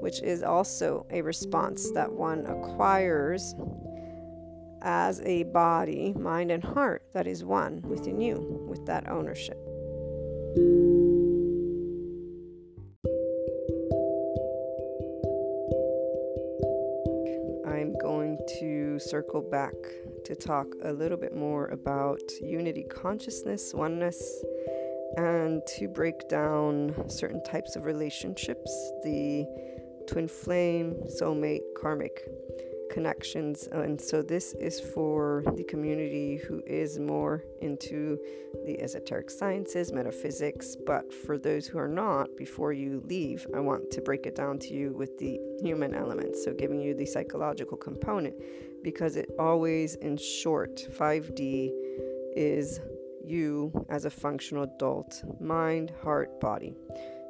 which is also a response that one acquires as a body, mind, and heart that is one within you with that ownership. I'm going to circle back to talk a little bit more about unity consciousness, oneness, and to break down certain types of relationships the twin flame, soulmate, karmic connections. And so this is for the community who is more into the esoteric sciences, metaphysics. But for those who are not, before you leave, I want to break it down to you with the human element. So giving you the psychological component because it always, in short, 5D is you as a functional adult mind, heart, body.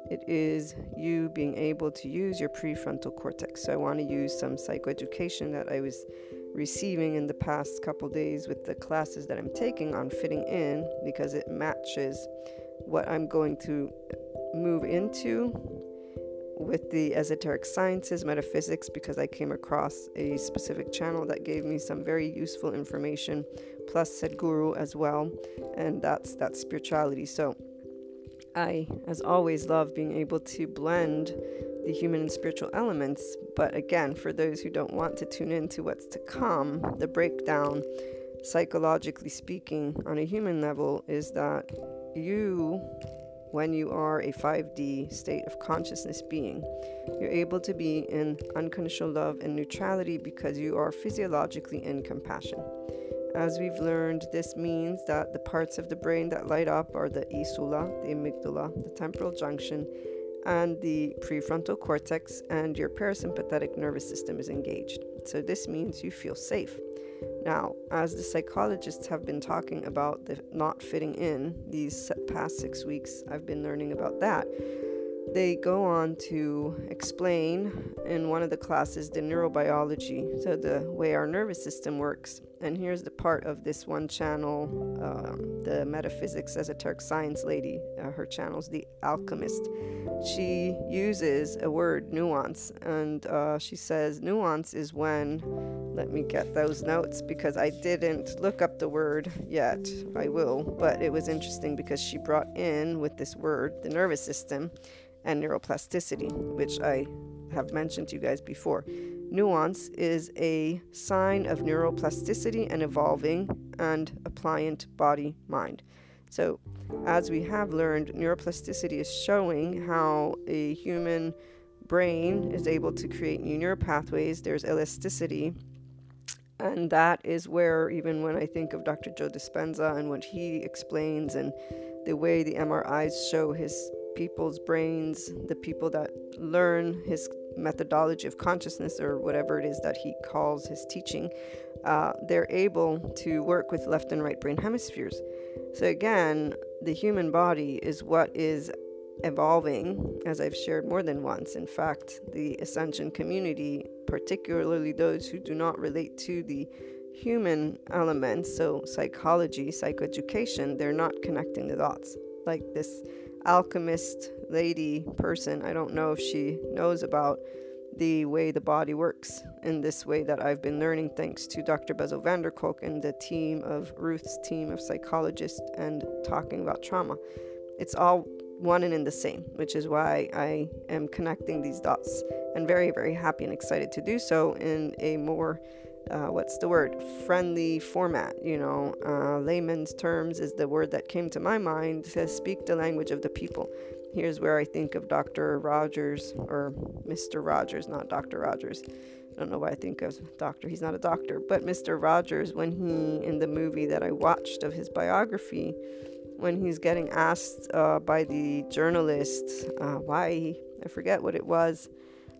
It is you being able to use your prefrontal cortex. So I want to use some psychoeducation that I was receiving in the past couple days with the classes that I'm taking on fitting in because it matches what I'm going to move into with the esoteric sciences, metaphysics, because I came across a specific channel that gave me some very useful information, plus Sadhguru as well, and that's that spirituality. So I, as always, love being able to blend the human and spiritual elements. But again, for those who don't want to tune into what's to come, the breakdown, psychologically speaking, on a human level, is that you, when you are a 5D state of consciousness being, you're able to be in unconditional love and neutrality because you are physiologically in compassion. As we've learned, this means that the parts of the brain that light up are the insula, the amygdala, the temporal junction, and the prefrontal cortex, and your parasympathetic nervous system is engaged. So, this means you feel safe. Now, as the psychologists have been talking about the not fitting in these past six weeks, I've been learning about that they go on to explain in one of the classes the neurobiology, so the way our nervous system works. And here's the part of this one channel, um, the metaphysics esoteric science lady. Uh, her channel's the alchemist. She uses a word, nuance, and uh, she says nuance is when let me get those notes because I didn't look up the word yet. I will, but it was interesting because she brought in with this word the nervous system and neuroplasticity, which I have mentioned to you guys before. Nuance is a sign of neuroplasticity and evolving and appliant body mind. So, as we have learned, neuroplasticity is showing how a human brain is able to create new neural pathways. There's elasticity. And that is where, even when I think of Dr. Joe Dispenza and what he explains, and the way the MRIs show his people's brains, the people that learn his methodology of consciousness or whatever it is that he calls his teaching, uh, they're able to work with left and right brain hemispheres. So, again, the human body is what is evolving, as I've shared more than once. In fact, the Ascension community, particularly those who do not relate to the human elements, so psychology, psychoeducation, they're not connecting the dots. Like this alchemist lady person, I don't know if she knows about the way the body works in this way that I've been learning thanks to Dr. Bessel van der Kolk and the team of Ruth's team of psychologists and talking about trauma. It's all one and in the same, which is why I am connecting these dots and very, very happy and excited to do so in a more uh, what's the word? Friendly format you know? Uh, layman's terms is the word that came to my mind says speak the language of the people. Here's where i think of dr rogers or mr rogers not dr rogers. I don't know why i think of doctor he's not a doctor. But mr rogers when he in the movie that i watched of his biography when he's getting asked uh, by the journalist uh, why i forget what it was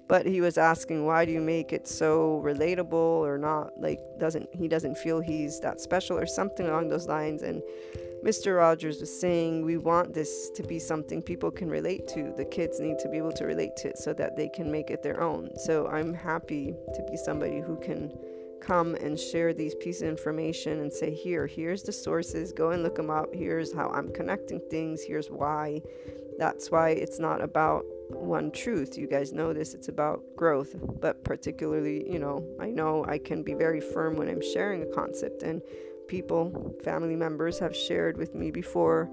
but he was asking why do you make it so relatable or not like doesn't he doesn't feel he's that special or something along those lines and Mr. Rogers was saying we want this to be something people can relate to. The kids need to be able to relate to it so that they can make it their own. So I'm happy to be somebody who can come and share these pieces of information and say, here, here's the sources, go and look them up. Here's how I'm connecting things. Here's why. That's why it's not about one truth. You guys know this, it's about growth. But particularly, you know, I know I can be very firm when I'm sharing a concept, and people, family members, have shared with me before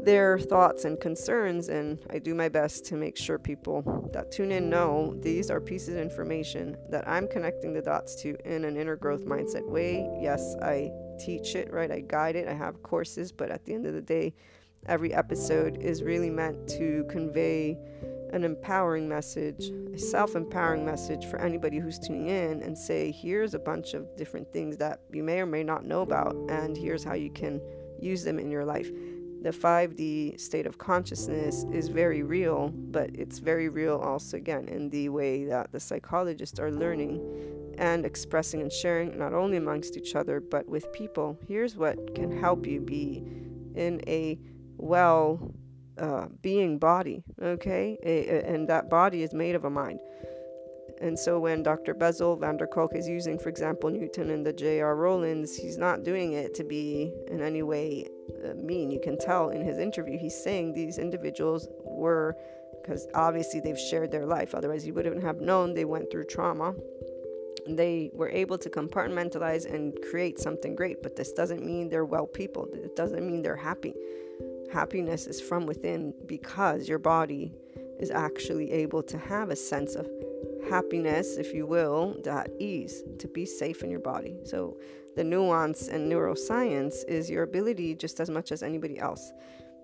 their thoughts and concerns, and I do my best to make sure people that tune in know these are pieces of information that I'm connecting the dots to in an inner growth mindset way. Yes, I teach it, right? I guide it, I have courses, but at the end of the day, every episode is really meant to convey an empowering message, a self empowering message for anybody who's tuning in and say, here's a bunch of different things that you may or may not know about, and here's how you can use them in your life. The 5D state of consciousness is very real, but it's very real also, again, in the way that the psychologists are learning and expressing and sharing, not only amongst each other, but with people. Here's what can help you be in a well uh, being body, okay? A, a, and that body is made of a mind. And so when Dr. Bessel van der Kolk is using, for example, Newton and the J.R. Rowlands, he's not doing it to be in any way uh, mean. You can tell in his interview, he's saying these individuals were, because obviously they've shared their life, otherwise, you wouldn't have known they went through trauma. They were able to compartmentalize and create something great, but this doesn't mean they're well people. It doesn't mean they're happy happiness is from within because your body is actually able to have a sense of happiness, if you will, that ease, to be safe in your body. So, the nuance in neuroscience is your ability just as much as anybody else.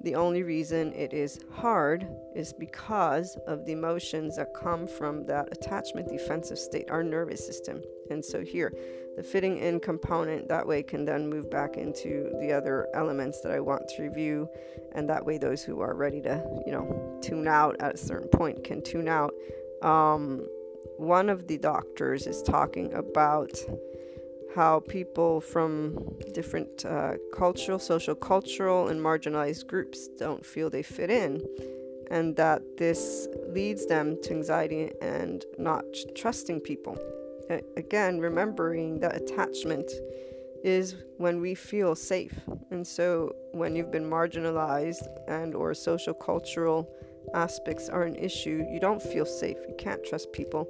The only reason it is hard is because of the emotions that come from that attachment defensive state, our nervous system. And so, here, the fitting in component that way can then move back into the other elements that I want to review and that way those who are ready to you know tune out at a certain point can tune out um, one of the doctors is talking about how people from different uh, cultural social cultural and marginalized groups don't feel they fit in and that this leads them to anxiety and not trusting people again, remembering that attachment is when we feel safe. And so when you've been marginalized and or social cultural aspects are an issue, you don't feel safe. You can't trust people.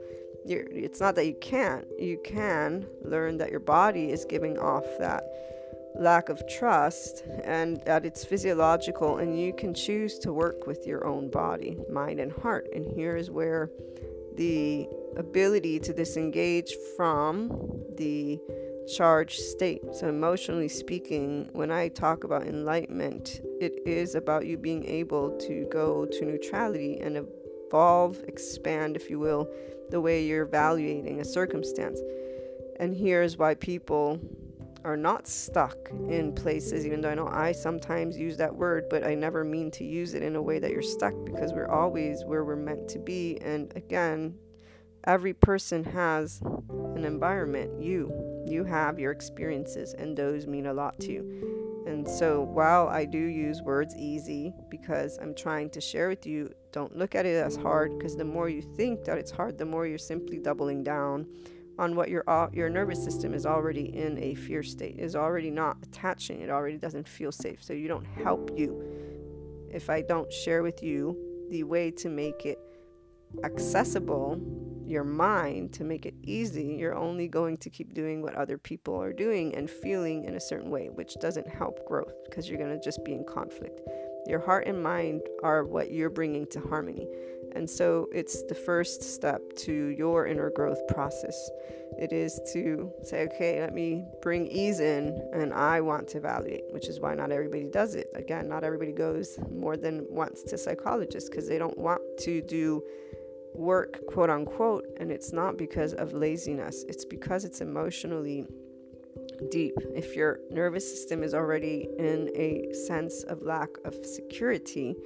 You're, it's not that you can't. You can learn that your body is giving off that lack of trust and that it's physiological, and you can choose to work with your own body, mind, and heart. And here is where the ability to disengage from the charged state. So, emotionally speaking, when I talk about enlightenment, it is about you being able to go to neutrality and evolve, expand, if you will, the way you're evaluating a circumstance. And here's why people are not stuck in places, even though I know I sometimes use that word, but I never mean to use it in a way that you're stuck because we're always where we're meant to be. And again, every person has an environment. You, you have your experiences, and those mean a lot to you. And so, while I do use words easy because I'm trying to share with you, don't look at it as hard because the more you think that it's hard, the more you're simply doubling down on what your your nervous system is already in a fear state, is already not attaching, it already doesn't feel safe. So you don't help you if I don't share with you the way to make it accessible your mind to make it easy, you're only going to keep doing what other people are doing and feeling in a certain way, which doesn't help growth because you're going to just be in conflict. Your heart and mind are what you're bringing to harmony. And so it's the first step to your inner growth process. It is to say, okay, let me bring ease in, and I want to evaluate, which is why not everybody does it. Again, not everybody goes more than once to psychologists because they don't want to do work, quote unquote, and it's not because of laziness, it's because it's emotionally deep. If your nervous system is already in a sense of lack of security,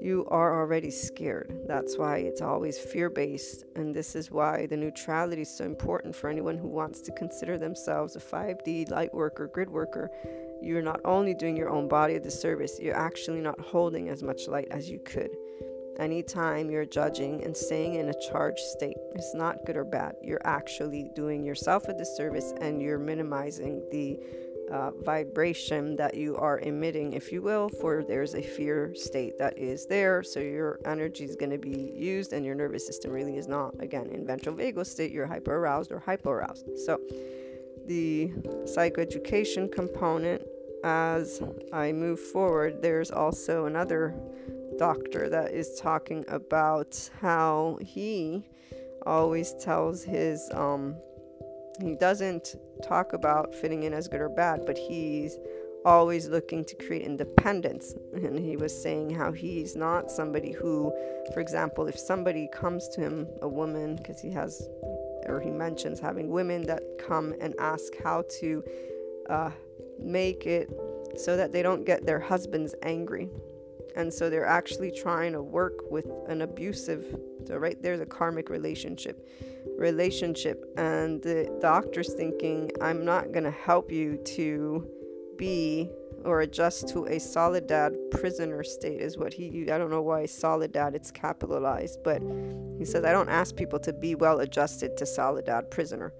you are already scared. That's why it's always fear based. And this is why the neutrality is so important for anyone who wants to consider themselves a 5D light worker, grid worker. You're not only doing your own body a disservice, you're actually not holding as much light as you could. Anytime you're judging and staying in a charged state, it's not good or bad. You're actually doing yourself a disservice and you're minimizing the uh, vibration that you are emitting, if you will, for there's a fear state that is there. So your energy is going to be used and your nervous system really is not. Again, in ventral vagal state, you're hyper aroused or hypo aroused. So the psychoeducation component, as I move forward, there's also another doctor that is talking about how he always tells his um he doesn't talk about fitting in as good or bad but he's always looking to create independence. And he was saying how he's not somebody who for example if somebody comes to him a woman because he has or he mentions having women that come and ask how to uh, make it so that they don't get their husbands angry and so they're actually trying to work with an abusive so right there's a karmic relationship relationship. And the doctor's thinking i'm not going to help you to be or adjust to a soledad prisoner state is what he i don't know why soledad it's capitalized but he says i don't ask people to be well adjusted to soledad prisoner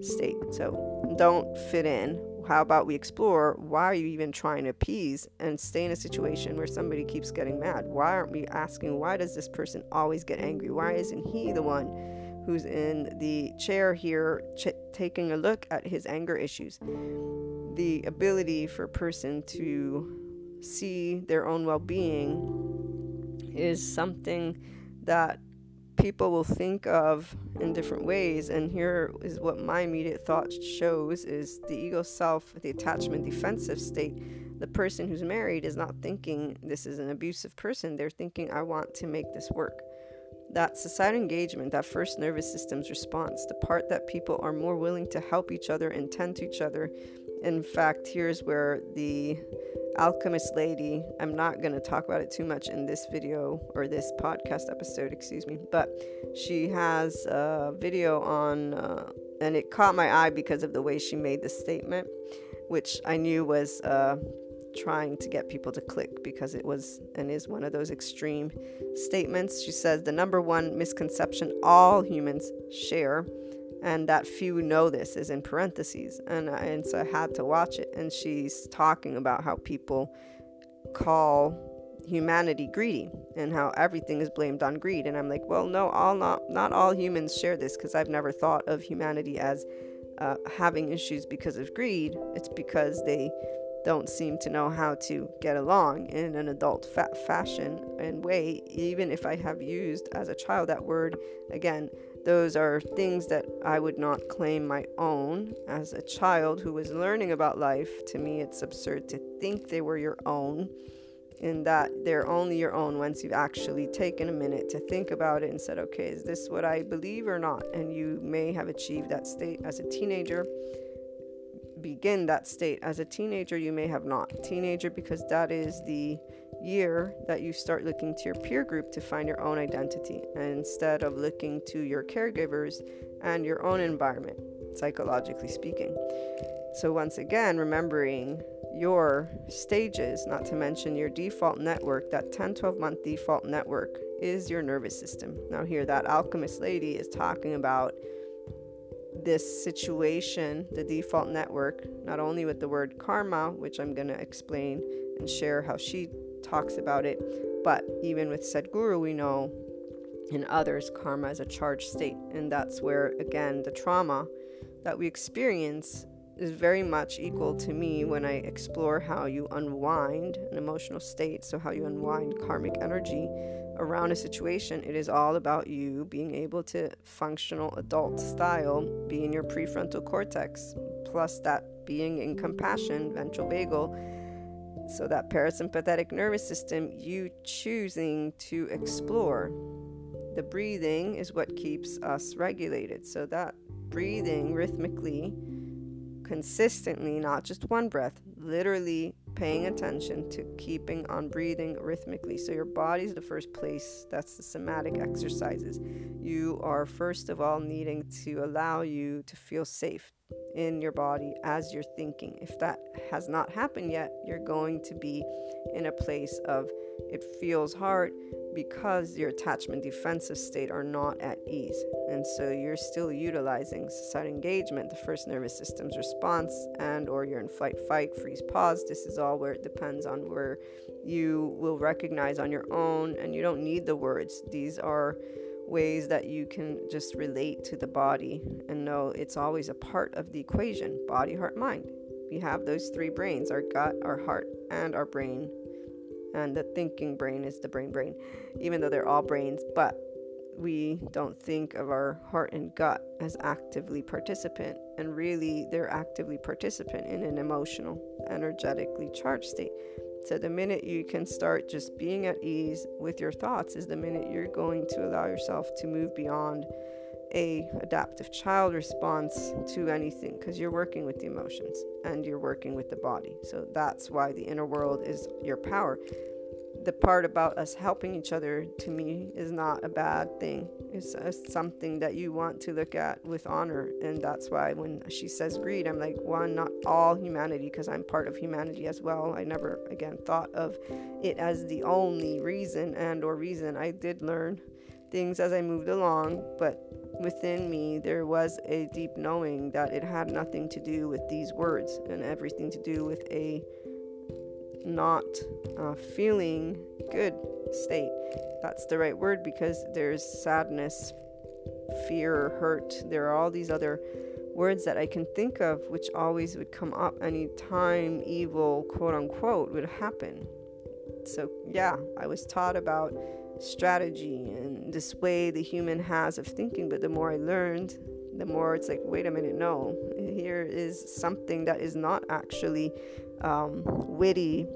state. So don't fit in how about we explore why are you even trying to appease and stay in a situation where somebody keeps getting mad? Why aren't we asking why does this person always get angry? Why isn't he the one who's in the chair here ch- taking a look at his anger issues? The ability for a person to see their own well-being is something that people will think of in different ways and here is what my immediate thought shows is the ego self the attachment defensive state. The person who's married is not thinking this is an abusive person they're thinking i want to make this work. That societal engagement that first nervous system's response the part that people are more willing to help each other and tend to each other in fact here's where the alchemist lady i'm not going to talk about it too much in this video or this podcast episode excuse me but she has a video on uh, and it caught my eye because of the way she made the statement which i knew was uh, trying to get people to click because it was and is one of those extreme statements. She says the number one misconception all humans share and that few know this is in parentheses. And and so I had to watch it. And she's talking about how people call humanity greedy and how everything is blamed on greed. And i'm like well no all not not all humans share this because i've never thought of humanity as uh, having issues because of greed. It's because they don't seem to know how to get along in an adult fa- fashion and way. Even if i have used as a child that word again those are things that I would not claim my own. As a child who was learning about life, to me it's absurd to think they were your own, and that they're only your own once you've actually taken a minute to think about it and said, okay, is this what I believe or not? And you may have achieved that state as a teenager begin that state. As a teenager, you may have not. Teenager, because that is the year that you start looking to your peer group to find your own identity instead of looking to your caregivers and your own environment, psychologically speaking. So, once again, remembering your stages, not to mention your default network, that 10 12 month default network is your nervous system. Now, here, that alchemist lady is talking about this situation, the default network, not only with the word karma, which I'm going to explain and share how she talks about it, but even with Sadhguru, we know in others, karma is a charged state. And that's where, again, the trauma that we experience is very much equal to me when I explore how you unwind an emotional state. So, how you unwind karmic energy around a situation. It is all about you being able to functional adult style be in your prefrontal cortex, plus that being in compassion, ventral vagal. So, that parasympathetic nervous system, you choosing to explore. The breathing is what keeps us regulated. So, that breathing rhythmically consistently, not just one breath, literally paying attention to keeping on breathing rhythmically. So, your body's the first place. That's the somatic exercises. You are, first of all, needing to allow you to feel safe in your body as you're thinking. If that has not happened yet, you're going to be in a place of it feels hard because your attachment defensive state are not at ease. And so you're still utilizing side engagement, the first nervous system's response, and or you're in fight, fight, freeze, pause. This is all where it depends on where you will recognize on your own, and you don't need the words. These are ways that you can just relate to the body and know it's always a part of the equation body, heart, mind. We have those three brains our gut, our heart, and our brain. And the thinking brain is the brain brain, even though they're all brains, but we don't think of our heart and gut as actively participant and really they're actively participant in an emotional energetically charged state so the minute you can start just being at ease with your thoughts is the minute you're going to allow yourself to move beyond a adaptive child response to anything because you're working with the emotions and you're working with the body. So that's why the inner world is your power the part about us helping each other to me is not a bad thing. It's, something that you want to look at with honor. And that's why when she says greed, I'm like, one, not all humanity, because I'm part of humanity as well. I never, again, thought of it as the only reason and or reason. I did learn things as I moved along, but within me there was a deep knowing that it had nothing to do with these words and everything to do with a not uh, feeling good state. That's the right word because there's sadness, fear, hurt. There are all these other words that I can think of which always would come up anytime evil, quote unquote, would happen. So, yeah, I was taught about strategy and this way the human has of thinking, but the more I learned, the more it's like, wait a minute, no, here is something that is not actually um, witty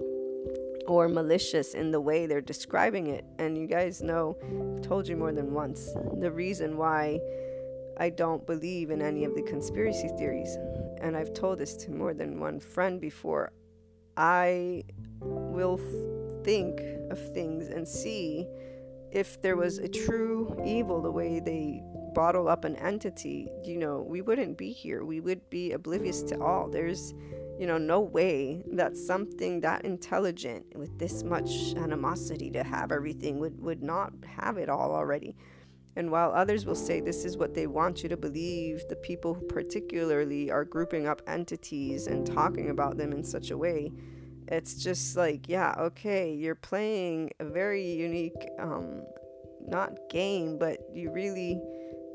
or malicious in the way they're describing it. And you guys know, I've told you more than once, the reason why I don't believe in any of the conspiracy theories. And I've told this to more than one friend before. I will think of things and see if there was a true evil the way they bottle up an entity, you know, we wouldn't be here. We would be oblivious to all. There's, you know, no way that something that intelligent with this much animosity to have everything would, would not have it all already. And while others will say this is what they want you to believe, the people who particularly are grouping up entities and talking about them in such a way, it's just like, yeah, okay, you're playing a very unique, um, not game, but you really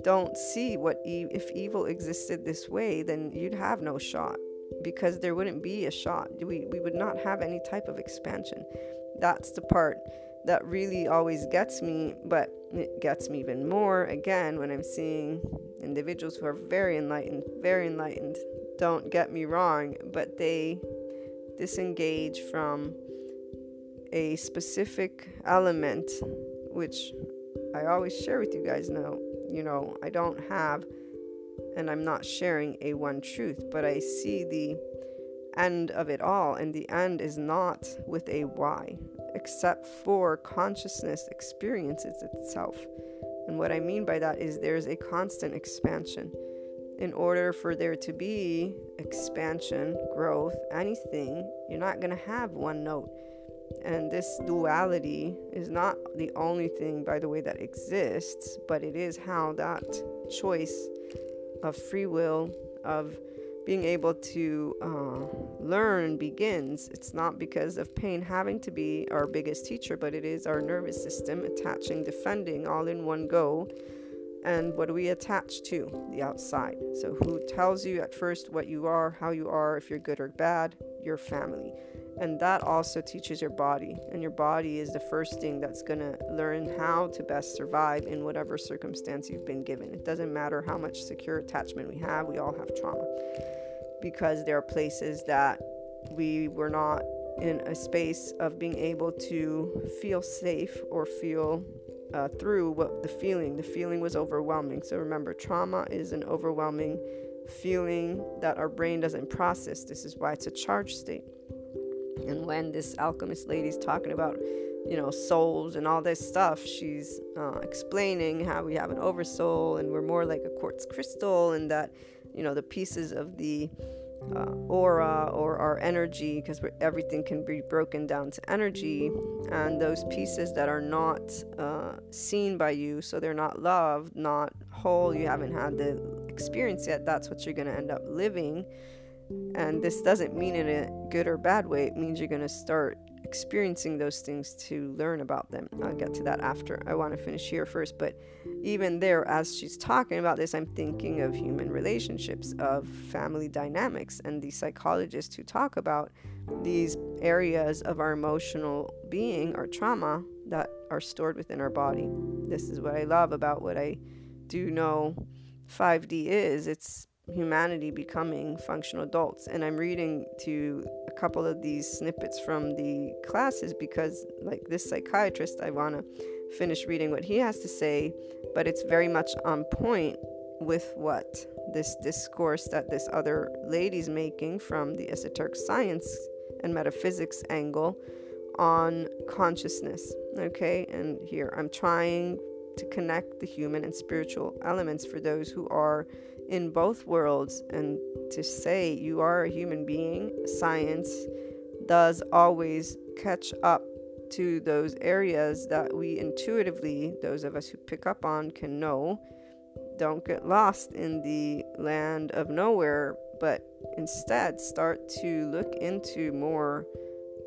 don't see what e- if evil existed this way, then you'd have no shot because there wouldn't be a shot. We, we would not have any type of expansion. That's the part that really always gets me, but it gets me even more again when I'm seeing individuals who are very enlightened, very enlightened. Don't get me wrong, but they disengage from a specific element, which I always share with you guys now. You know, I don't have, and I'm not sharing a one truth, but I see the end of it all, and the end is not with a why, except for consciousness experiences itself. And what I mean by that is there's a constant expansion. In order for there to be expansion, growth, anything, you're not going to have one note. And this duality is not the only thing, by the way, that exists, but it is how that choice of free will, of being able to uh, learn begins. It's not because of pain having to be our biggest teacher, but it is our nervous system attaching, defending all in one go. And what do we attach to? The outside. So, who tells you at first what you are, how you are, if you're good or bad? Your family. And that also teaches your body. And your body is the first thing that's going to learn how to best survive in whatever circumstance you've been given. It doesn't matter how much secure attachment we have, we all have trauma. Because there are places that we were not in a space of being able to feel safe or feel uh, through what the feeling. The feeling was overwhelming. So remember, trauma is an overwhelming feeling that our brain doesn't process. This is why it's a charged state. And when this alchemist lady's talking about, you know, souls and all this stuff, she's uh, explaining how we have an oversoul and we're more like a quartz crystal, and that, you know, the pieces of the uh, aura or our energy, because everything can be broken down to energy, and those pieces that are not uh, seen by you, so they're not loved, not whole, you haven't had the experience yet, that's what you're going to end up living. And this doesn't mean in a good or bad way, it means you're going to start experiencing those things to learn about them. I'll get to that after. I want to finish here first, but even there, as she's talking about this, I'm thinking of human relationships, of family dynamics, and the psychologists who talk about these areas of our emotional being, our trauma that are stored within our body. This is what I love about what I do know 5D is. It's humanity becoming functional adults. And I'm reading to a couple of these snippets from the classes because, like this psychiatrist, I want to finish reading what he has to say, but it's very much on point with what this discourse that this other lady's making from the esoteric science and metaphysics angle on consciousness. Okay, and here I'm trying to connect the human and spiritual elements for those who are in both worlds and to say you are a human being, science does always catch up to those areas that we intuitively, those of us who pick up on, can know. Don't get lost in the land of nowhere, but instead start to look into more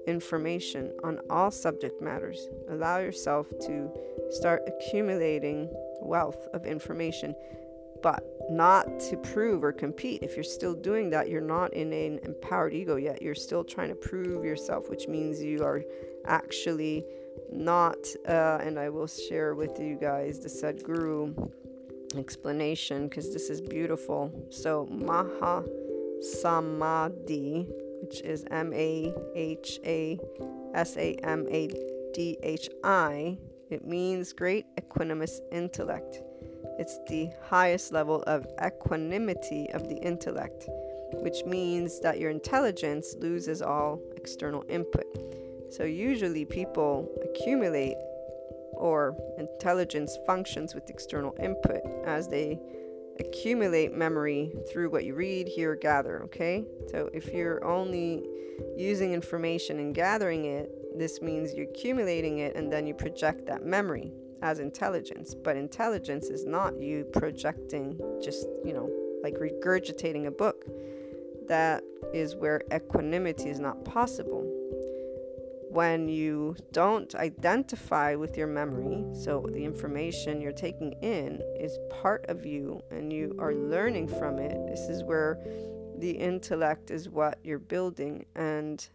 information on all subject matters. Allow yourself to start accumulating wealth of information but not to prove or compete. If you're still doing that, you're not in an empowered ego yet. You're still trying to prove yourself, which means you are actually not. Uh, and I will share with you guys the Sadhguru explanation because this is beautiful. So, Maha Samadhi, which is M A H A S A M A D H I, it means great equanimous intellect. It's the highest level of equanimity of the intellect, which means that your intelligence loses all external input. So, usually, people accumulate or intelligence functions with external input as they accumulate memory through what you read, hear, gather. Okay? So, if you're only using information and gathering it, this means you're accumulating it and then you project that memory as intelligence. But intelligence is not you projecting, just, you know, like regurgitating a book. That is where equanimity is not possible. when you don't identify with your memory, so the information you're taking in is part of you and you are learning from it, this is where the intellect is what you're building. And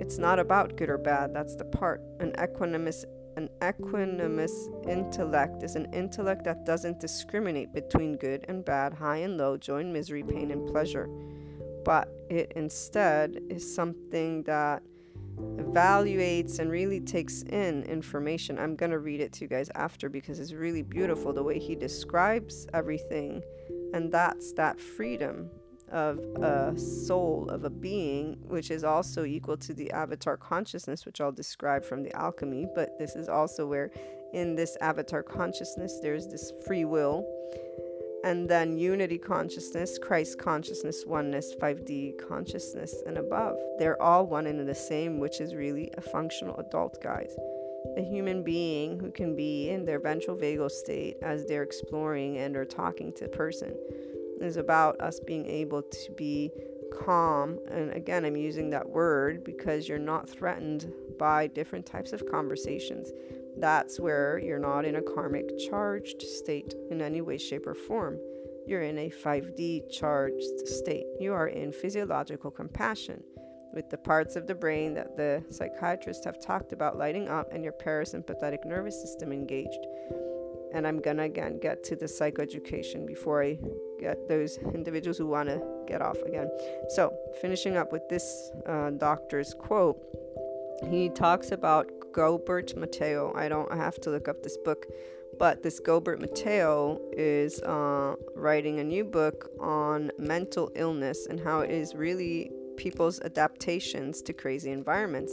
it's not about good or bad, that's the part. An equanimous an equanimous intellect is an intellect that doesn't discriminate between good and bad, high and low, joy and misery, pain and pleasure. But it instead is something that evaluates and really takes in information. I'm going to read it to you guys after because it's really beautiful the way he describes everything. And that's that freedom of a soul, of a being, which is also equal to the avatar consciousness, which I'll describe from the alchemy. But this is also where, in this avatar consciousness, there's this free will and then unity consciousness, Christ consciousness, oneness, 5D consciousness, and above. They're all one and the same, which is really a functional adult, guys. A human being who can be in their ventral vagal state as they're exploring and are talking to a person is about us being able to be calm. And again, I'm using that word because you're not threatened by different types of conversations that's where you're not in a karmic charged state in any way, shape, or form. You're in a 5D charged state. You are in physiological compassion with the parts of the brain that the psychiatrists have talked about lighting up and your parasympathetic nervous system engaged. And I'm gonna again get to the psychoeducation before I get those individuals who want to get off again. So, finishing up with this uh, doctor's quote, he talks about Gilbert Mateo. I don't have to look up this book, but this Gilbert Mateo is uh, writing a new book on mental illness and how it is really people's adaptations to crazy environments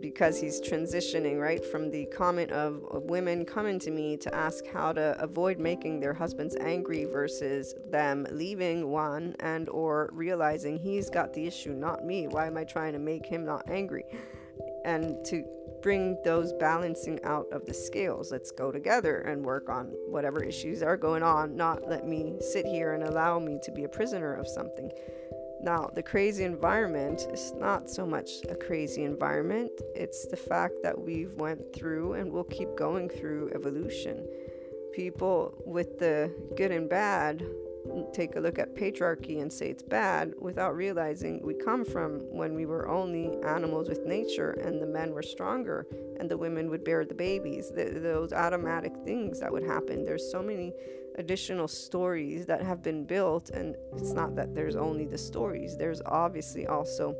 because he's transitioning right from the comment of, of, women coming to me to ask how to avoid making their husbands angry versus them leaving one and or realizing he's got the issue not me why am i trying to make him not angry and to bring those balancing out of the scales. Let's go together and work on whatever issues are going on, not let me sit here and allow me to be a prisoner of something. Now, the crazy environment is not so much a crazy environment, it's the fact that we've went through and will keep going through evolution. People with the good and bad take a look at patriarchy and say it's bad without realizing we come from when we were only animals with nature and the men were stronger and the women would bear the babies. The, those automatic things that would happen. There's so many additional stories that have been built, and it's not that there's only the stories, there's obviously also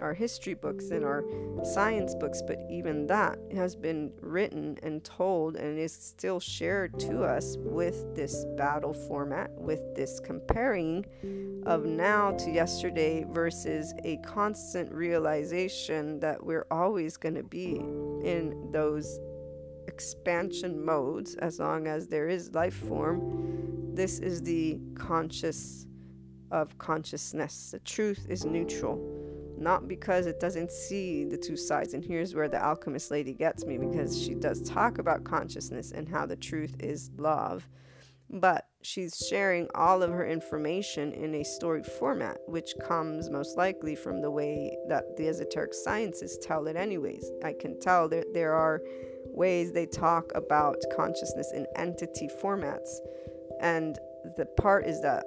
our history books and our science books, but even that has been written and told and is still shared to us with this battle format, with this comparing of now to yesterday versus a constant realization that we're always going to be in those expansion modes as long as there is life form. This is the conscious of consciousness. The truth is neutral not because it doesn't see the two sides. And here's where the alchemist lady gets me because she does talk about consciousness and how the truth is love, but she's sharing all of her information in a story format, which comes most likely from the way that the esoteric sciences tell it, anyways. I can tell that there are ways they talk about consciousness in entity formats. And the part is that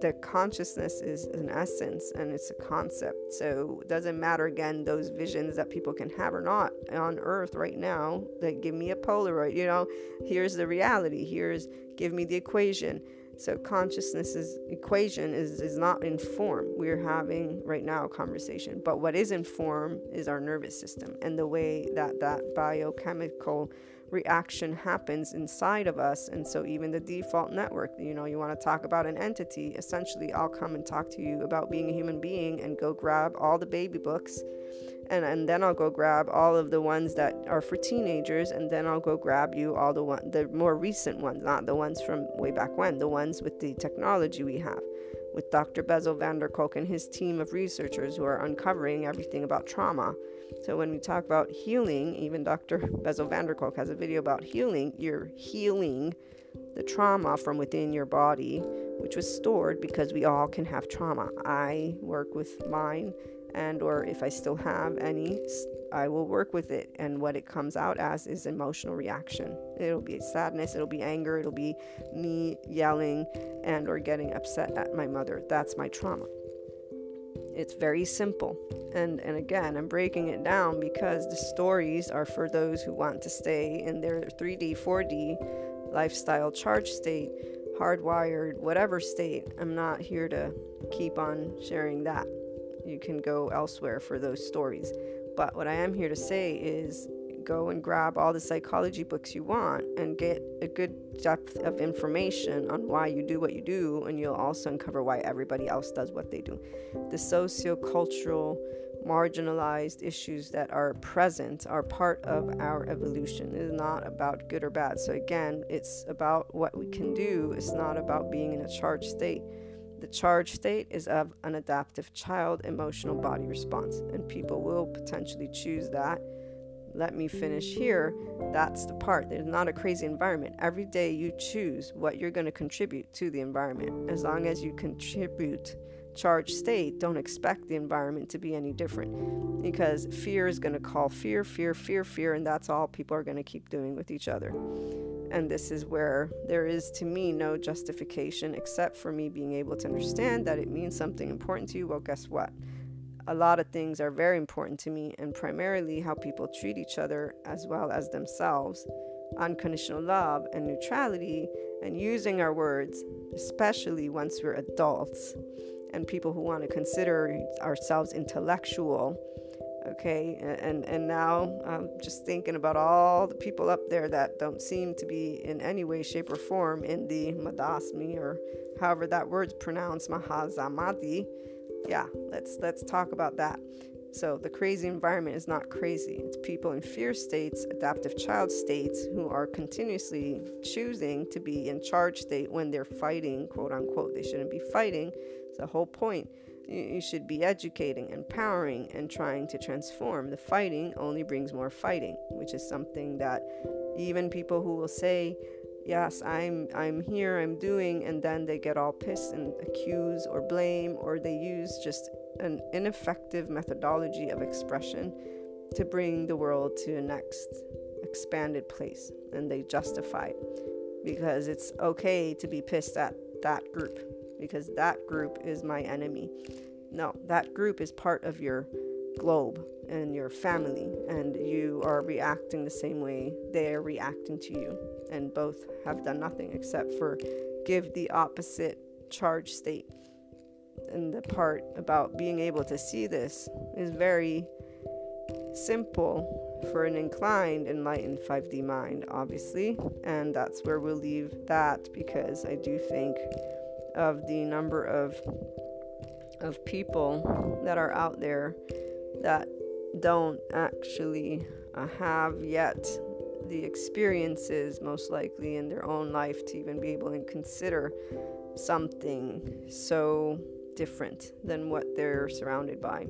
the consciousness is an essence and it's a concept. So it doesn't matter again those visions that people can have or not on earth right now. That give me a Polaroid, you know, here's the reality. Here's give me the equation. So consciousness's equation is, is not in form. We're having right now a conversation. But what is in form is our nervous system and the way that that biochemical reaction happens inside of us. And so, even the default network, you know, you want to talk about an entity, essentially, I'll come and talk to you about being a human being and go grab all the baby books. And, and then I'll go grab all of the ones that are for teenagers, and then I'll go grab you all the one the more recent ones, not the ones from way back when, the ones with the technology we have with Dr. Bessel van der Kolk and his team of researchers who are uncovering everything about trauma. So when we talk about healing, even Dr. Bessel van der Kolk has a video about healing. You're healing the trauma from within your body, which was stored because we all can have trauma. I work with mine and or if I still have any, I will work with it. And what it comes out as is emotional reaction. It'll be sadness, it'll be anger, it'll be me yelling and or getting upset at my mother. That's my trauma. It's very simple. And and again, I'm breaking it down because the stories are for those who want to stay in their 3D, 4D lifestyle charge state, hardwired, whatever state. I'm not here to keep on sharing that. You can go elsewhere for those stories. But what I am here to say is go and grab all the psychology books you want and get a good depth of information on why you do what you do, and you'll also uncover why everybody else does what they do. The socio-cultural, marginalized issues that are present are part of our evolution. It is not about good or bad. So again, it's about what we can do. It's not about being in a charged state. The charge state is of an adaptive child emotional body response, and people will potentially choose that. Let me finish here. That's the part. There's not a crazy environment. Every day you choose what you're going to contribute to the environment. As long as you contribute charged state, don't expect the environment to be any different because fear is going to call fear, fear, fear, fear, and that's all people are going to keep doing with each other. And this is where there is, to me, no justification except for me being able to understand that it means something important to you. Well, guess what? A lot of things are very important to me, and primarily how people treat each other as well as themselves. Unconditional love and neutrality, and using our words, especially once we're adults and people who want to consider ourselves intellectual okay? And and now i'm just thinking about all the people up there that don't seem to be in any way shape or form in the madasmi or however that word's pronounced mahazamati yeah let's let's talk about that. So the crazy environment is not crazy. It's people in fear states adaptive child states who are continuously choosing to be in charge state when they're fighting quote unquote. They shouldn't be fighting the whole point you should be educating, empowering, and trying to transform. The fighting only brings more fighting, which is something that even people who will say, "Yes, I'm I'm here, I'm doing," and then they get all pissed and accuse or blame, or they use just an ineffective methodology of expression to bring the world to a next expanded place, and they justify it because it's okay to be pissed at that group because that group is my enemy. No, that group is part of your globe and your family, and you are reacting the same way they are reacting to you. And both have done nothing except for give the opposite charge state. And the part about being able to see this is very simple for an inclined, enlightened 5D mind, obviously. And that's where we'll leave that because I do think of the number of of people that are out there that don't actually uh, have yet the experiences most likely in their own life to even be able to consider something so different than what they're surrounded by.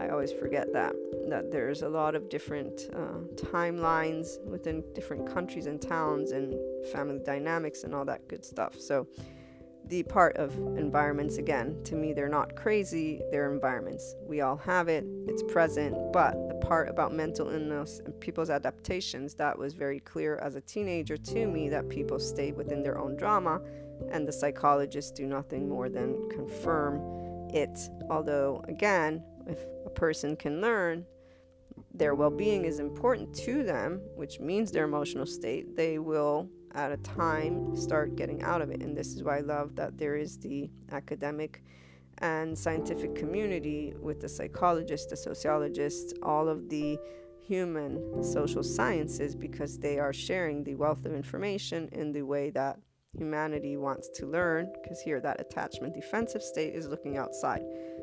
I always forget that that there's a lot of different uh, timelines within different countries and towns and family dynamics and all that good stuff. So the part of environments again to me they're not crazy they're environments. We all have it it's present but the part about mental illness and people's adaptations that was very clear as a teenager to me that people stay within their own drama and the psychologists do nothing more than confirm it. Although again if a person can learn their well-being is important to them which means their emotional state they will at a time start getting out of it. And this is why I love that there is the academic and scientific community with the psychologists, the sociologists, all of the human social sciences because they are sharing the wealth of information in the way that humanity wants to learn because here that attachment defensive state is looking outside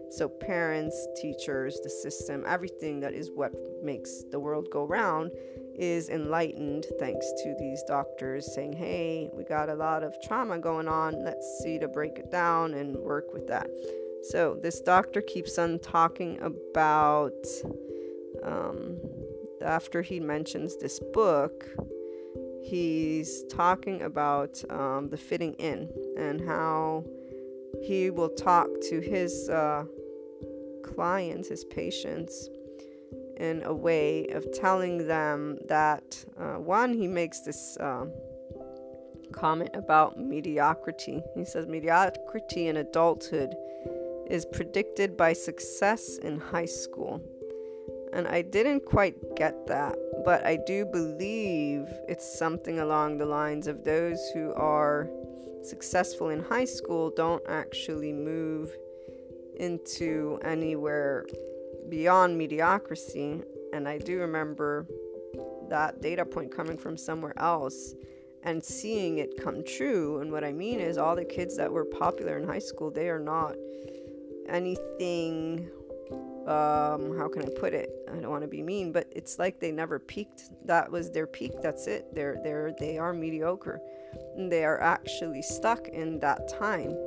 so parents teachers the system everything that is what makes the world go round is enlightened thanks to these doctors saying, hey, we got a lot of trauma going on. Let's see to break it down and work with that. So this doctor keeps on talking about, um, after he mentions this book, he's talking about um, the fitting in and how he will talk to his uh, clients, his patients, in a way of telling them that uh, one, he makes this uh, comment about mediocrity. He says mediocrity in adulthood is predicted by success in high school. And I didn't quite get that, but I do believe it's something along the lines of those who are successful in high school don't actually move into anywhere beyond mediocrity. And I do remember that data point coming from somewhere else and seeing it come true. And what I mean is, all the kids that were popular in high school, they are not anything. Um, how can I put it? I don't want to be mean, but it's like they never peaked. That was their peak. That's it. They're they're they are mediocre. And they are actually stuck in that time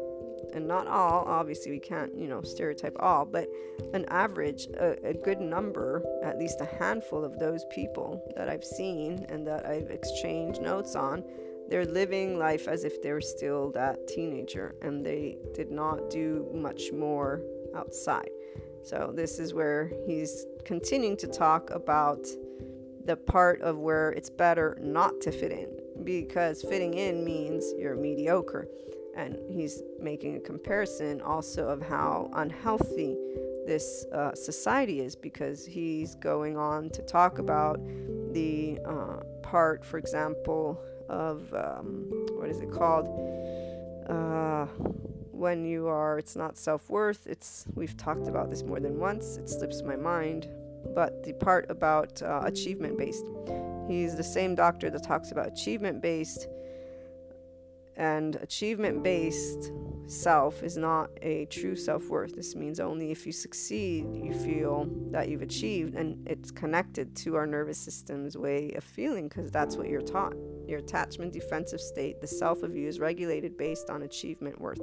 and not all obviously we can't you know stereotype all but an average a, a, good number at least a handful of those people that i've seen and that i've exchanged notes on they're living life as if they're still that teenager and they did not do much more outside. So this is where he's continuing to talk about the part of where it's better not to fit in because fitting in means you're mediocre and he's making a comparison also of how unhealthy this uh, society is because he's going on to talk about the uh, part, for example, of um, what is it called? Uh, when you are, it's not self worth. It's we've talked about this more than once. It slips my mind, but the part about uh, achievement based. He's the same doctor that talks about achievement based and achievement based self is not a true self worth. This means only if you succeed, you feel that you've achieved, and it's connected to our nervous system's way of feeling because that's what you're taught. Your attachment defensive state, the self of you, is regulated based on achievement worth.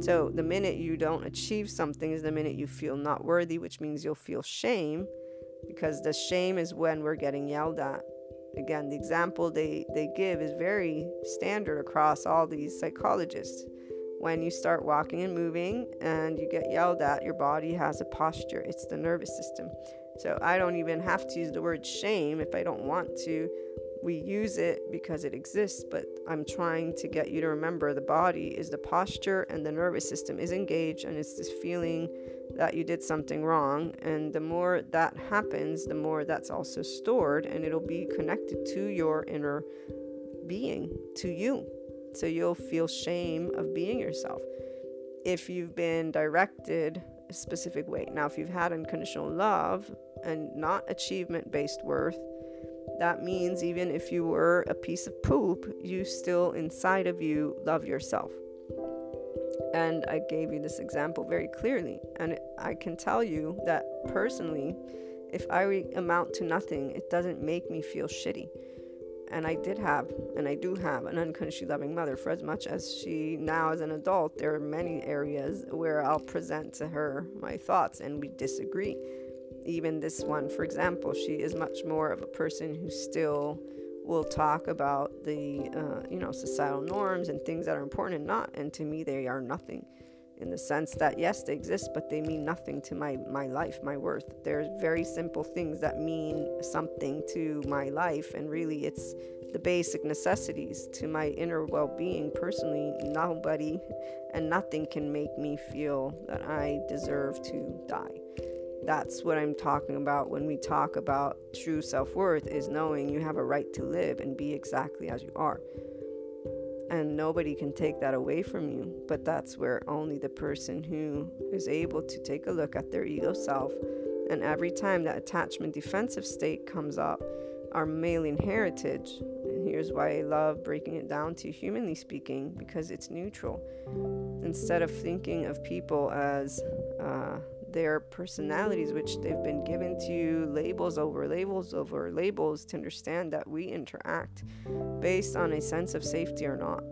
So the minute you don't achieve something is the minute you feel not worthy, which means you'll feel shame because the shame is when we're getting yelled at again the example they they give is very standard across all these psychologists. When you start walking and moving and you get yelled at your body has a posture. It's the nervous system. So i don't even have to use the word shame if i don't want to we use it because it exists, but I'm trying to get you to remember the body is the posture and the nervous system is engaged, and it's this feeling that you did something wrong. And the more that happens, the more that's also stored, and it'll be connected to your inner being, to you. So you'll feel shame of being yourself. If you've been directed a specific way. Now, if you've had unconditional love and not achievement based worth, that means even if you were a piece of poop, you still inside of you love yourself. And I gave you this example very clearly. And I can tell you that personally, if I amount to nothing, it doesn't make me feel shitty. And I did have, and I do have, an unconditionally loving mother for as much as she now, as an adult, there are many areas where I'll present to her my thoughts and we disagree even this one, for example, she is much more of a person who still will talk about the uh, you know societal norms and things that are important and not. And to me they are nothing in the sense that yes they exist but they mean nothing to my my life my worth. There's very simple things that mean something to my life. And really it's the basic necessities to my inner well-being. Personally nobody and nothing can make me feel that i deserve to die that's what I'm talking about when we talk about true self worth is knowing you have a right to live and be exactly as you are. And nobody can take that away from you, but that's where only the person who is able to take a look at their ego self and every time that attachment defensive state comes up, our Mayan heritage, and here's why I love breaking it down to humanly speaking, because it's neutral. Instead of thinking of people as uh, their personalities, which they've been given to labels over labels over labels to understand that we interact based on a sense of safety or not.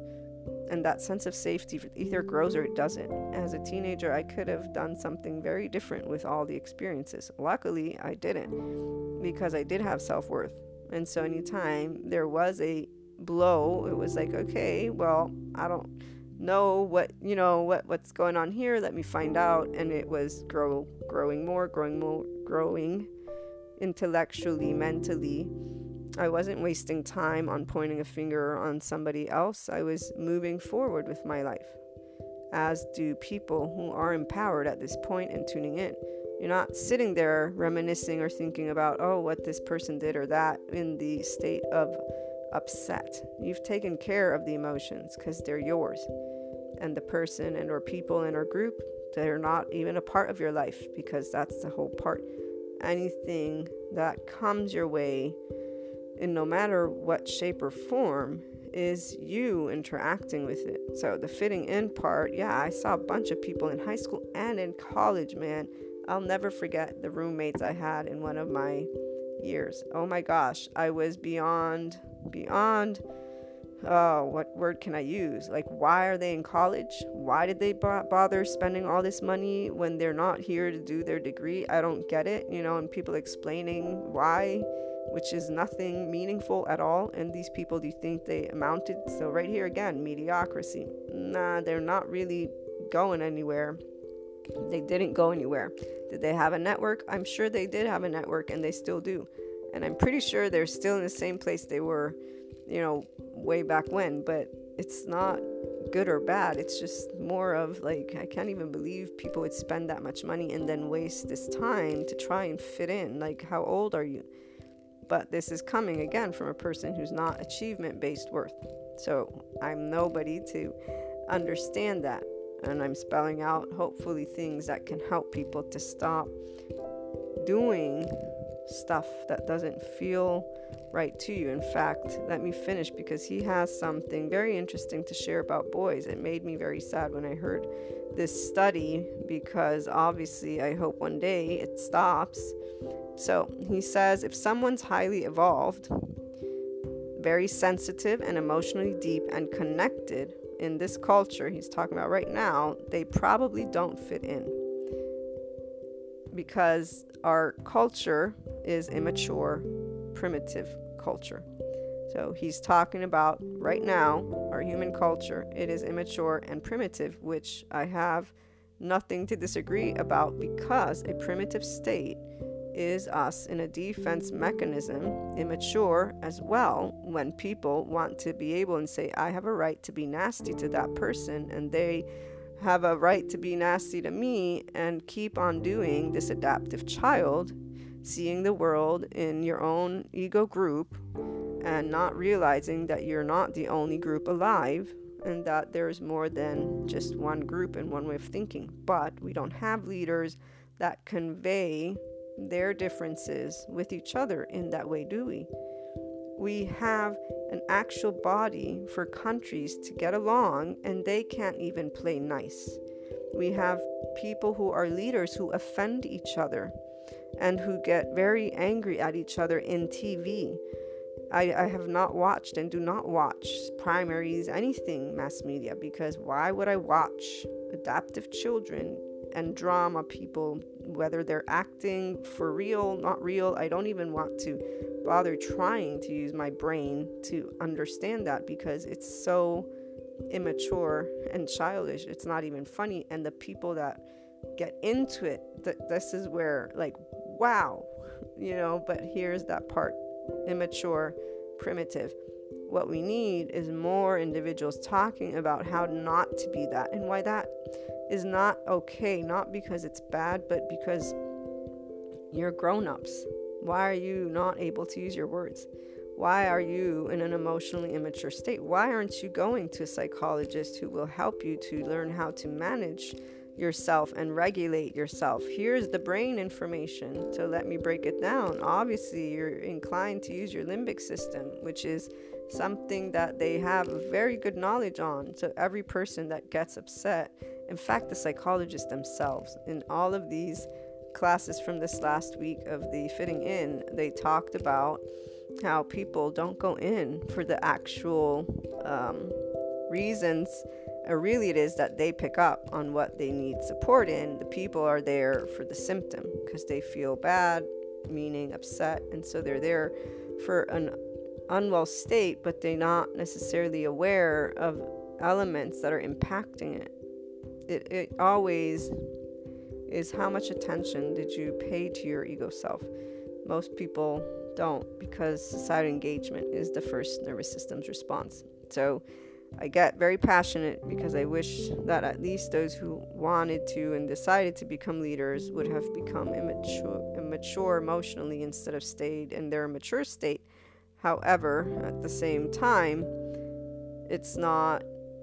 And that sense of safety either grows or it doesn't. As a teenager, I could have done something very different with all the experiences. Luckily, I didn't because I did have self worth. And so, anytime there was a blow, it was like, okay, well, I don't know what you know what what's going on here let me find out. And it was grow growing more growing more growing intellectually mentally. I wasn't wasting time on pointing a finger on somebody else. I was moving forward with my life as do people who are empowered at this point and tuning in. You're not sitting there reminiscing or thinking about oh what this person did or that in the state of upset. You've taken care of the emotions because they're yours. And the person and or people in our group, they're not even a part of your life because that's the whole part. Anything that comes your way in no matter what shape or form is you interacting with it. So the fitting in part, yeah, I saw a bunch of people in high school and in college, man. I'll never forget the roommates I had in one of my years. Oh my gosh, I was beyond beyond oh what word can i use? Like why are they in college? Why did they b- bother spending all this money when they're not here to do their degree? I don't get it you know and people explaining why which is nothing meaningful at all. And these people do you think they amounted? So right here again mediocrity. Nah they're not really going anywhere they didn't go anywhere did they have a network i'm sure they did have a network and they still do and I'm pretty sure they're still in the same place they were, you know, way back when, but it's not good or bad. It's just more of like, I can't even believe people would spend that much money and then waste this time to try and fit in. Like, how old are you? But this is coming again from a person who's not achievement based worth. So I'm nobody to understand that. And I'm spelling out hopefully things that can help people to stop doing stuff that doesn't feel right to you. In fact, let me finish because he has something very interesting to share about boys. It made me very sad when I heard this study because obviously I hope one day it stops. So he says if someone's highly evolved, very sensitive and emotionally deep and connected in this culture he's talking about right now, they probably don't fit in because our culture is immature, primitive culture. So he's talking about right now our human culture. It is immature and primitive, which I have nothing to disagree about because a primitive state is us in a defense mechanism, immature as well, when people want to be able and say, I have a right to be nasty to that person, and they have a right to be nasty to me and keep on doing this adaptive child, seeing the world in your own ego group and not realizing that you're not the only group alive and that there's more than just one group and one way of thinking. But we don't have leaders that convey their differences with each other in that way, do we? we have an actual body for countries to get along, and they can't even play nice. We have people who are leaders who offend each other and who get very angry at each other in TV. I, I, have not watched and do not watch primaries, anything mass media, because why would I watch adaptive children and drama people, whether they're acting for real, not real? I don't even want to bother trying to use my brain to understand that because it's so immature and childish. It's not even funny. And the people that get into it, th- this is where, like, wow, you know, but here's that part immature, primitive. What we need is more individuals talking about how not to be that and why that is not okay, not because it's bad, but because you're grown ups why are you not able to use your words? Why are you in an emotionally immature state? Why aren't you going to a psychologist who will help you to learn how to manage yourself and regulate yourself? Here's the brain information. So let me break it down. Obviously, you're inclined to use your limbic system, which is something that they have very good knowledge on. So every person that gets upset, in fact, the psychologists themselves, in all of these classes from this last week of the fitting in, they talked about how people don't go in for the actual um, reasons. Or really, it is that they pick up on what they need support in. The people are there for the symptom because they feel bad, meaning upset, and so they're there for an unwell state, but they're not necessarily aware of elements that are impacting it. It, it always is how much attention did you pay to your ego self? Most people don't because societal engagement is the first nervous system's response. So I get very passionate because I wish that at least those who wanted to and decided to become leaders would have become immature, immature emotionally instead of stayed in their mature state. However, at the same time, it's not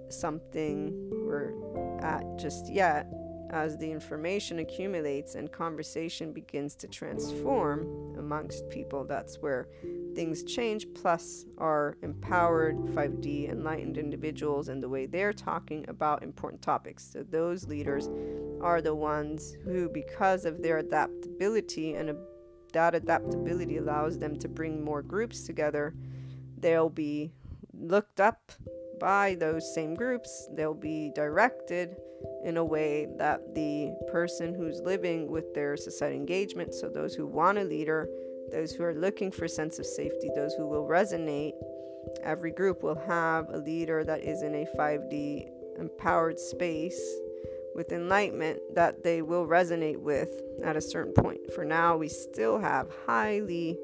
something we're at just yet as the information accumulates and conversation begins to transform amongst people, that's where things change. Plus, our empowered 5D enlightened individuals and the way they're talking about important topics. So, those leaders are the ones who, because of their adaptability and that adaptability allows them to bring more groups together, they'll be looked up by those same groups. They'll be directed in a way that the person who's living with their society engagement, so those who want a leader, those who are looking for a sense of safety, those who will resonate, every group will have a leader that is in a 5D empowered space with enlightenment that they will resonate with at a certain point. For now, we still have highly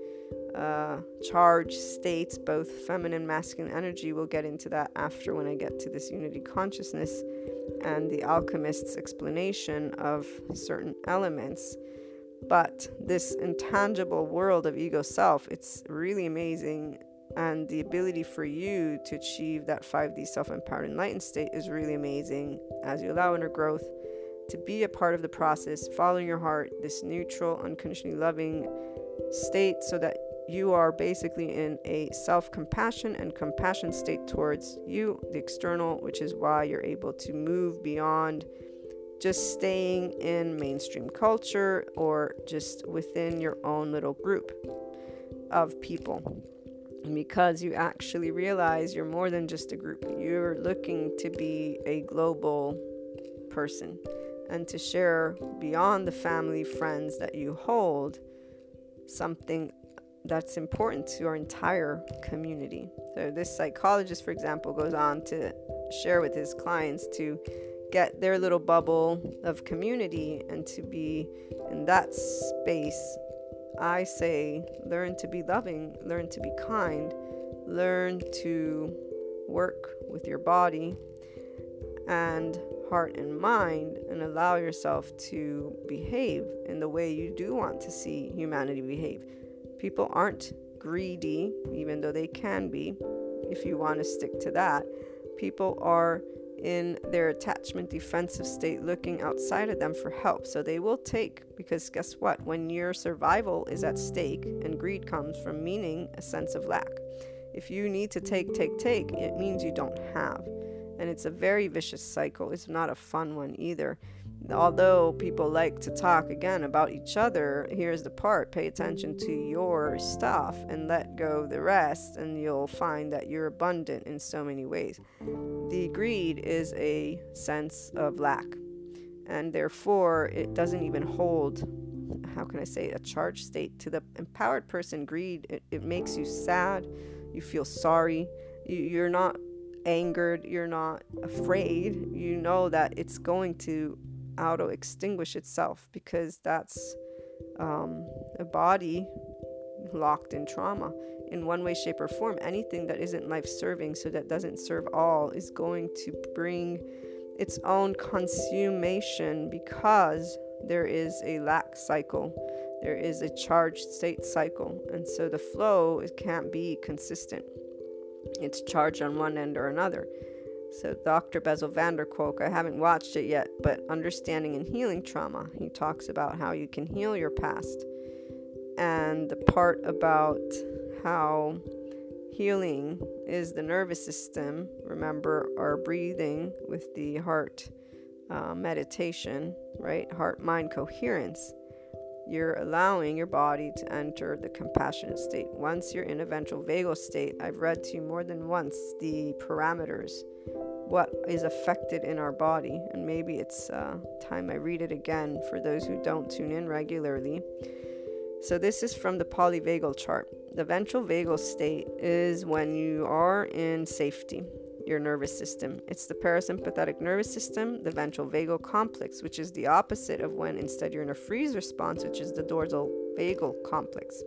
uh, charged states, both feminine, masculine energy. We'll get into that after when I get to this unity consciousness and the alchemist's explanation of certain elements. But this intangible world of ego self, it's really amazing. And the ability for you to achieve that 5D self empowered enlightened state is really amazing as you allow inner growth to be a part of the process, following your heart, this neutral, unconditionally loving state, so that you are basically in a self compassion and compassion state towards you, the external, which is why you're able to move beyond just staying in mainstream culture or just within your own little group of people. Because you actually realize you're more than just a group, you're looking to be a global person and to share beyond the family, friends that you hold something that's important to our entire community. So, this psychologist, for example, goes on to share with his clients to get their little bubble of community and to be in that space. I say, learn to be loving, learn to be kind, learn to work with your body and heart and mind, and allow yourself to behave in the way you do want to see humanity behave People aren't greedy, even though they can be, if you want to stick to that. People are in their attachment defensive state looking outside of them for help. So they will take, because guess what? When your survival is at stake and greed comes from meaning a sense of lack. If you need to take, take, take, it means you don't have. And it's a very vicious cycle. It's not a fun one either although people like to talk again about each other, here's the part pay attention to your stuff and let go the rest, and you'll find that you're abundant in so many ways. The greed is a sense of lack, and therefore it doesn't even hold. How can I say a charged state to the empowered person? Greed it, it makes you sad, you feel sorry, you, you're not angered, you're not afraid. You know that it's going to auto extinguish itself because that's um, a body locked in trauma in one way, shape, or form. Anything that isn't life serving, so that doesn't serve all, is going to bring its own consummation because there is a lack cycle. There is a charged state cycle. And so the flow it can't be consistent. It's charged on one end or another. So, Dr. Bessel van der Kolk, I haven't watched it yet, but Understanding and Healing Trauma, he talks about how you can heal your past. And the part about how healing is the nervous system, remember our breathing with the heart uh, meditation, right? Heart mind coherence. You're allowing your body to enter the compassionate state. Once you're in a ventral vagal state, I've read to you more than once the parameters what is affected in our body. And maybe it's uh, time I read it again for those who don't tune in regularly. So, this is from the polyvagal chart. The ventral vagal state is when you are in safety. Your nervous system. It's the parasympathetic nervous system, the ventral vagal complex, which is the opposite of when instead you're in a freeze response, which is the dorsal vagal complex.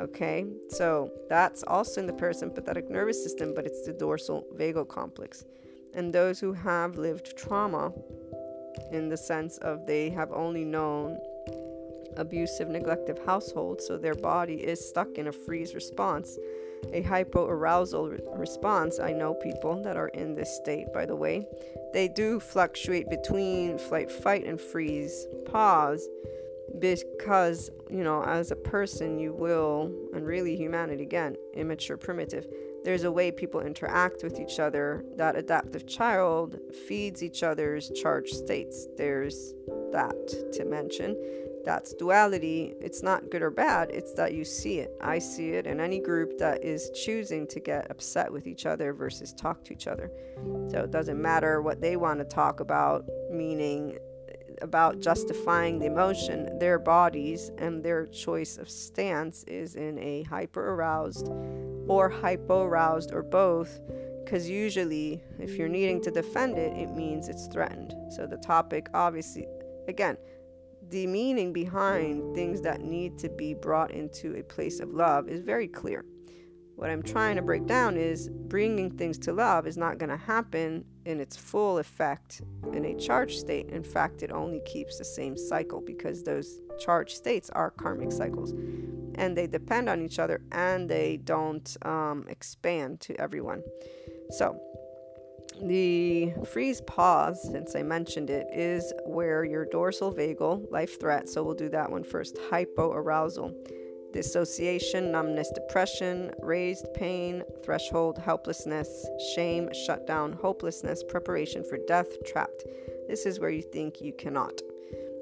Okay, so that's also in the parasympathetic nervous system, but it's the dorsal vagal complex. And those who have lived trauma, in the sense of they have only known abusive, neglective households, so their body is stuck in a freeze response, a hypoarousal re- response. I know people that are in this state, by the way. They do fluctuate between flight, fight, and freeze, pause because you know as a person you will and really humanity again immature primitive there's a way people interact with each other that adaptive child feeds each other's charged states there's that to mention that's duality it's not good or bad it's that you see it i see it in any group that is choosing to get upset with each other versus talk to each other so it doesn't matter what they want to talk about meaning eh, about justifying the emotion, their bodies and their choice of stance is in a hyper aroused or hypo aroused or both. Because usually, if you're needing to defend it, it means it's threatened. So, the topic, obviously, again, the meaning behind things that need to be brought into a place of love is very clear. What I'm trying to break down is bringing things to love is not going to happen in its full effect in a charged state. In fact, it only keeps the same cycle because those charged states are karmic cycles and they depend on each other and they don't um, expand to everyone. So, the freeze pause, since I mentioned it, is where your dorsal vagal, life threat, so we'll do that one first, hypoarousal dissociation, numbness, depression, raised pain, threshold, helplessness, shame, shutdown, hopelessness, preparation for death, trapped. This is where you think you cannot.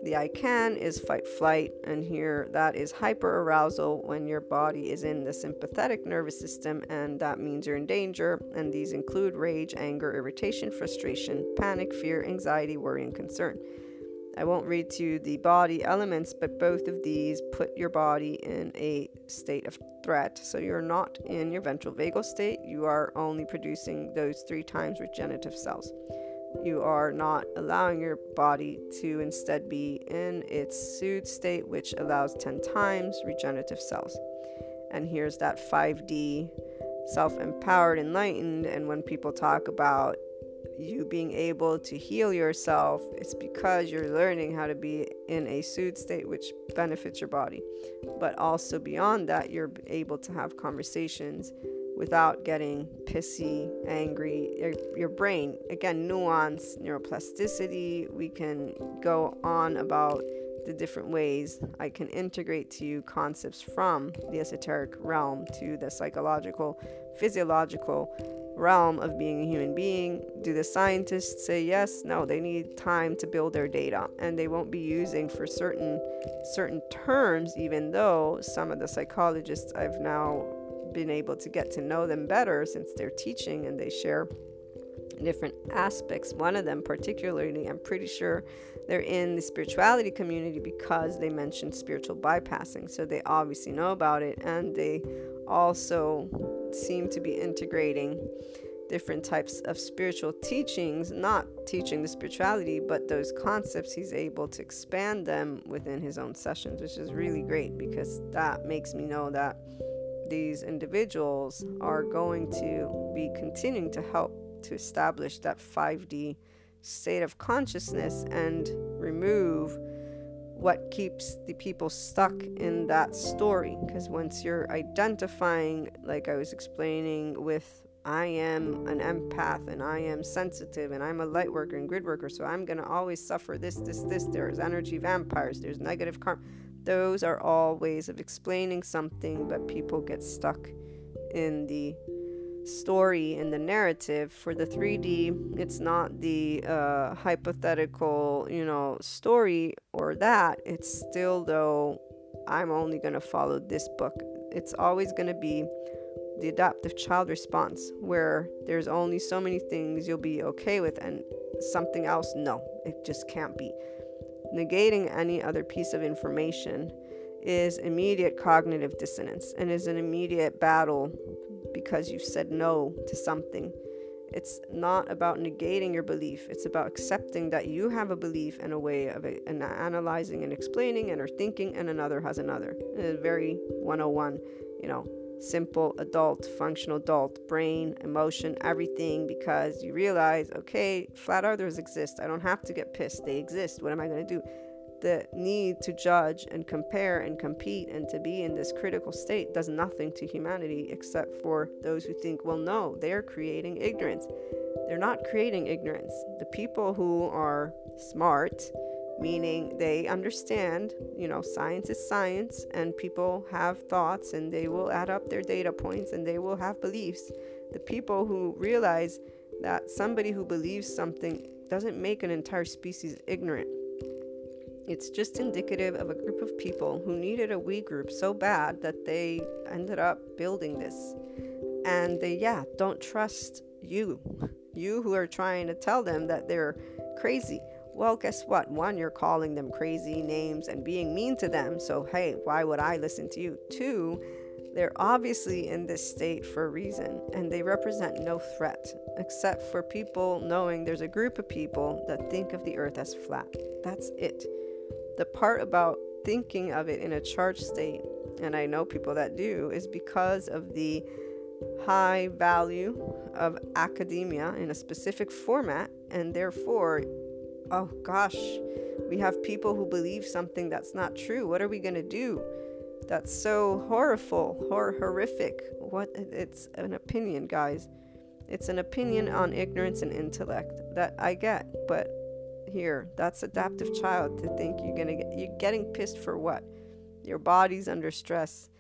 The I can is fight flight, and here that is hyper arousal when your body is in the sympathetic nervous system, and that means you're in danger. And these include rage, anger, irritation, frustration, panic, fear, anxiety, worry, and concern. I won't read to you the body elements, but both of these put your body in a state of threat. So you're not in your ventral vagal state, you are only producing those three times regenerative cells. You are not allowing your body to instead be in its soothed state, which allows 10 times regenerative cells. And here's that 5D self empowered, enlightened. And when people talk about you being able to heal yourself, it's because you're learning how to be in a soothed state, which benefits your body. But also beyond that, you're able to have conversations without getting pissy, angry. Your, your brain, again, nuance, neuroplasticity. We can go on about the different ways I can integrate to you concepts from the esoteric realm to the psychological, physiological realm of being a human being. Do the scientists say yes? No, they need time to build their data and they won't be using for certain certain terms even though some of the psychologists I've now been able to get to know them better since they're teaching and they share different aspects. One of them, particularly, I'm pretty sure they're in the spirituality community because they mentioned spiritual bypassing. So they obviously know about it and they also seem to be integrating different types of spiritual teachings, not teaching the spirituality, but those concepts, he's able to expand them within his own sessions, which is really great because that makes me know that these individuals are going to be continuing to help to establish that 5D state of consciousness and remove what keeps the people stuck in that story. Because once you're identifying, like I was explaining with I am an empath and I am sensitive and I'm a light worker and grid worker, so I'm going to always suffer this, this, this. There's energy vampires, there's negative karma. Those are all ways of explaining something, but people get stuck in the story in the narrative. For the 3d it's not the uh, hypothetical you know story or that. It's still though i'm only going to follow this book. It's always going to be the adaptive child response where there's only so many things you'll be okay with and something else no it just can't be negating any other piece of information is immediate cognitive dissonance and is an immediate battle because you've said no to something. It's not about negating your belief. It's about accepting that you have a belief and a way of it, and analyzing and explaining and are thinking, and another has another. It's very 101, you know, simple adult, functional adult, brain, emotion, everything, because you realize, okay, flat earthers exist. I don't have to get pissed. They exist. What am I going to do? The need to judge and compare and compete and to be in this critical state does nothing to humanity except for those who think, well, no, they're creating ignorance. They're not creating ignorance. The people who are smart, meaning they understand, you know, science is science and people have thoughts and they will add up their data points and they will have beliefs. The people who realize that somebody who believes something doesn't make an entire species ignorant. It's just indicative of a group of people who needed a we group so bad that they ended up building this. And they, yeah, don't trust you. You who are trying to tell them that they're crazy well, guess what? One, you're calling them crazy names and being mean to them. So, hey, why would I listen to you? Two, they're obviously in this state for a reason and they represent no threat except for people knowing there's a group of people that think of the earth as flat. That's it. The part about thinking of it in a charged state, and I know people that do, is because of the high value of academia in a specific format, and therefore oh gosh, we have people who believe something that's not true. What are we going to do? That's so horrible, hor- horrific. What it's an opinion, guys. It's an opinion on ignorance and intellect that I get, but here, that's adaptive child to think you're to get you're getting pissed for what? Your body's under stress.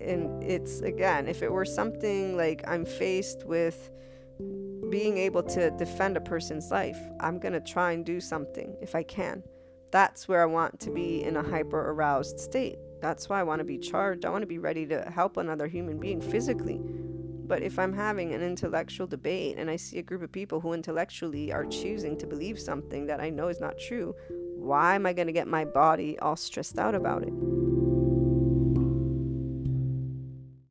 And it's again, if it were something like I'm faced with being able to defend a person's life. I'm going to try and do something if I can. That's where I want to be in a hyper aroused state. That's why I want to be charged. I want to be ready to help another human being physically. But if I'm having an intellectual debate and I see a group of people who intellectually are choosing to believe something that I know is not true, why am I going to get my body all stressed out about it?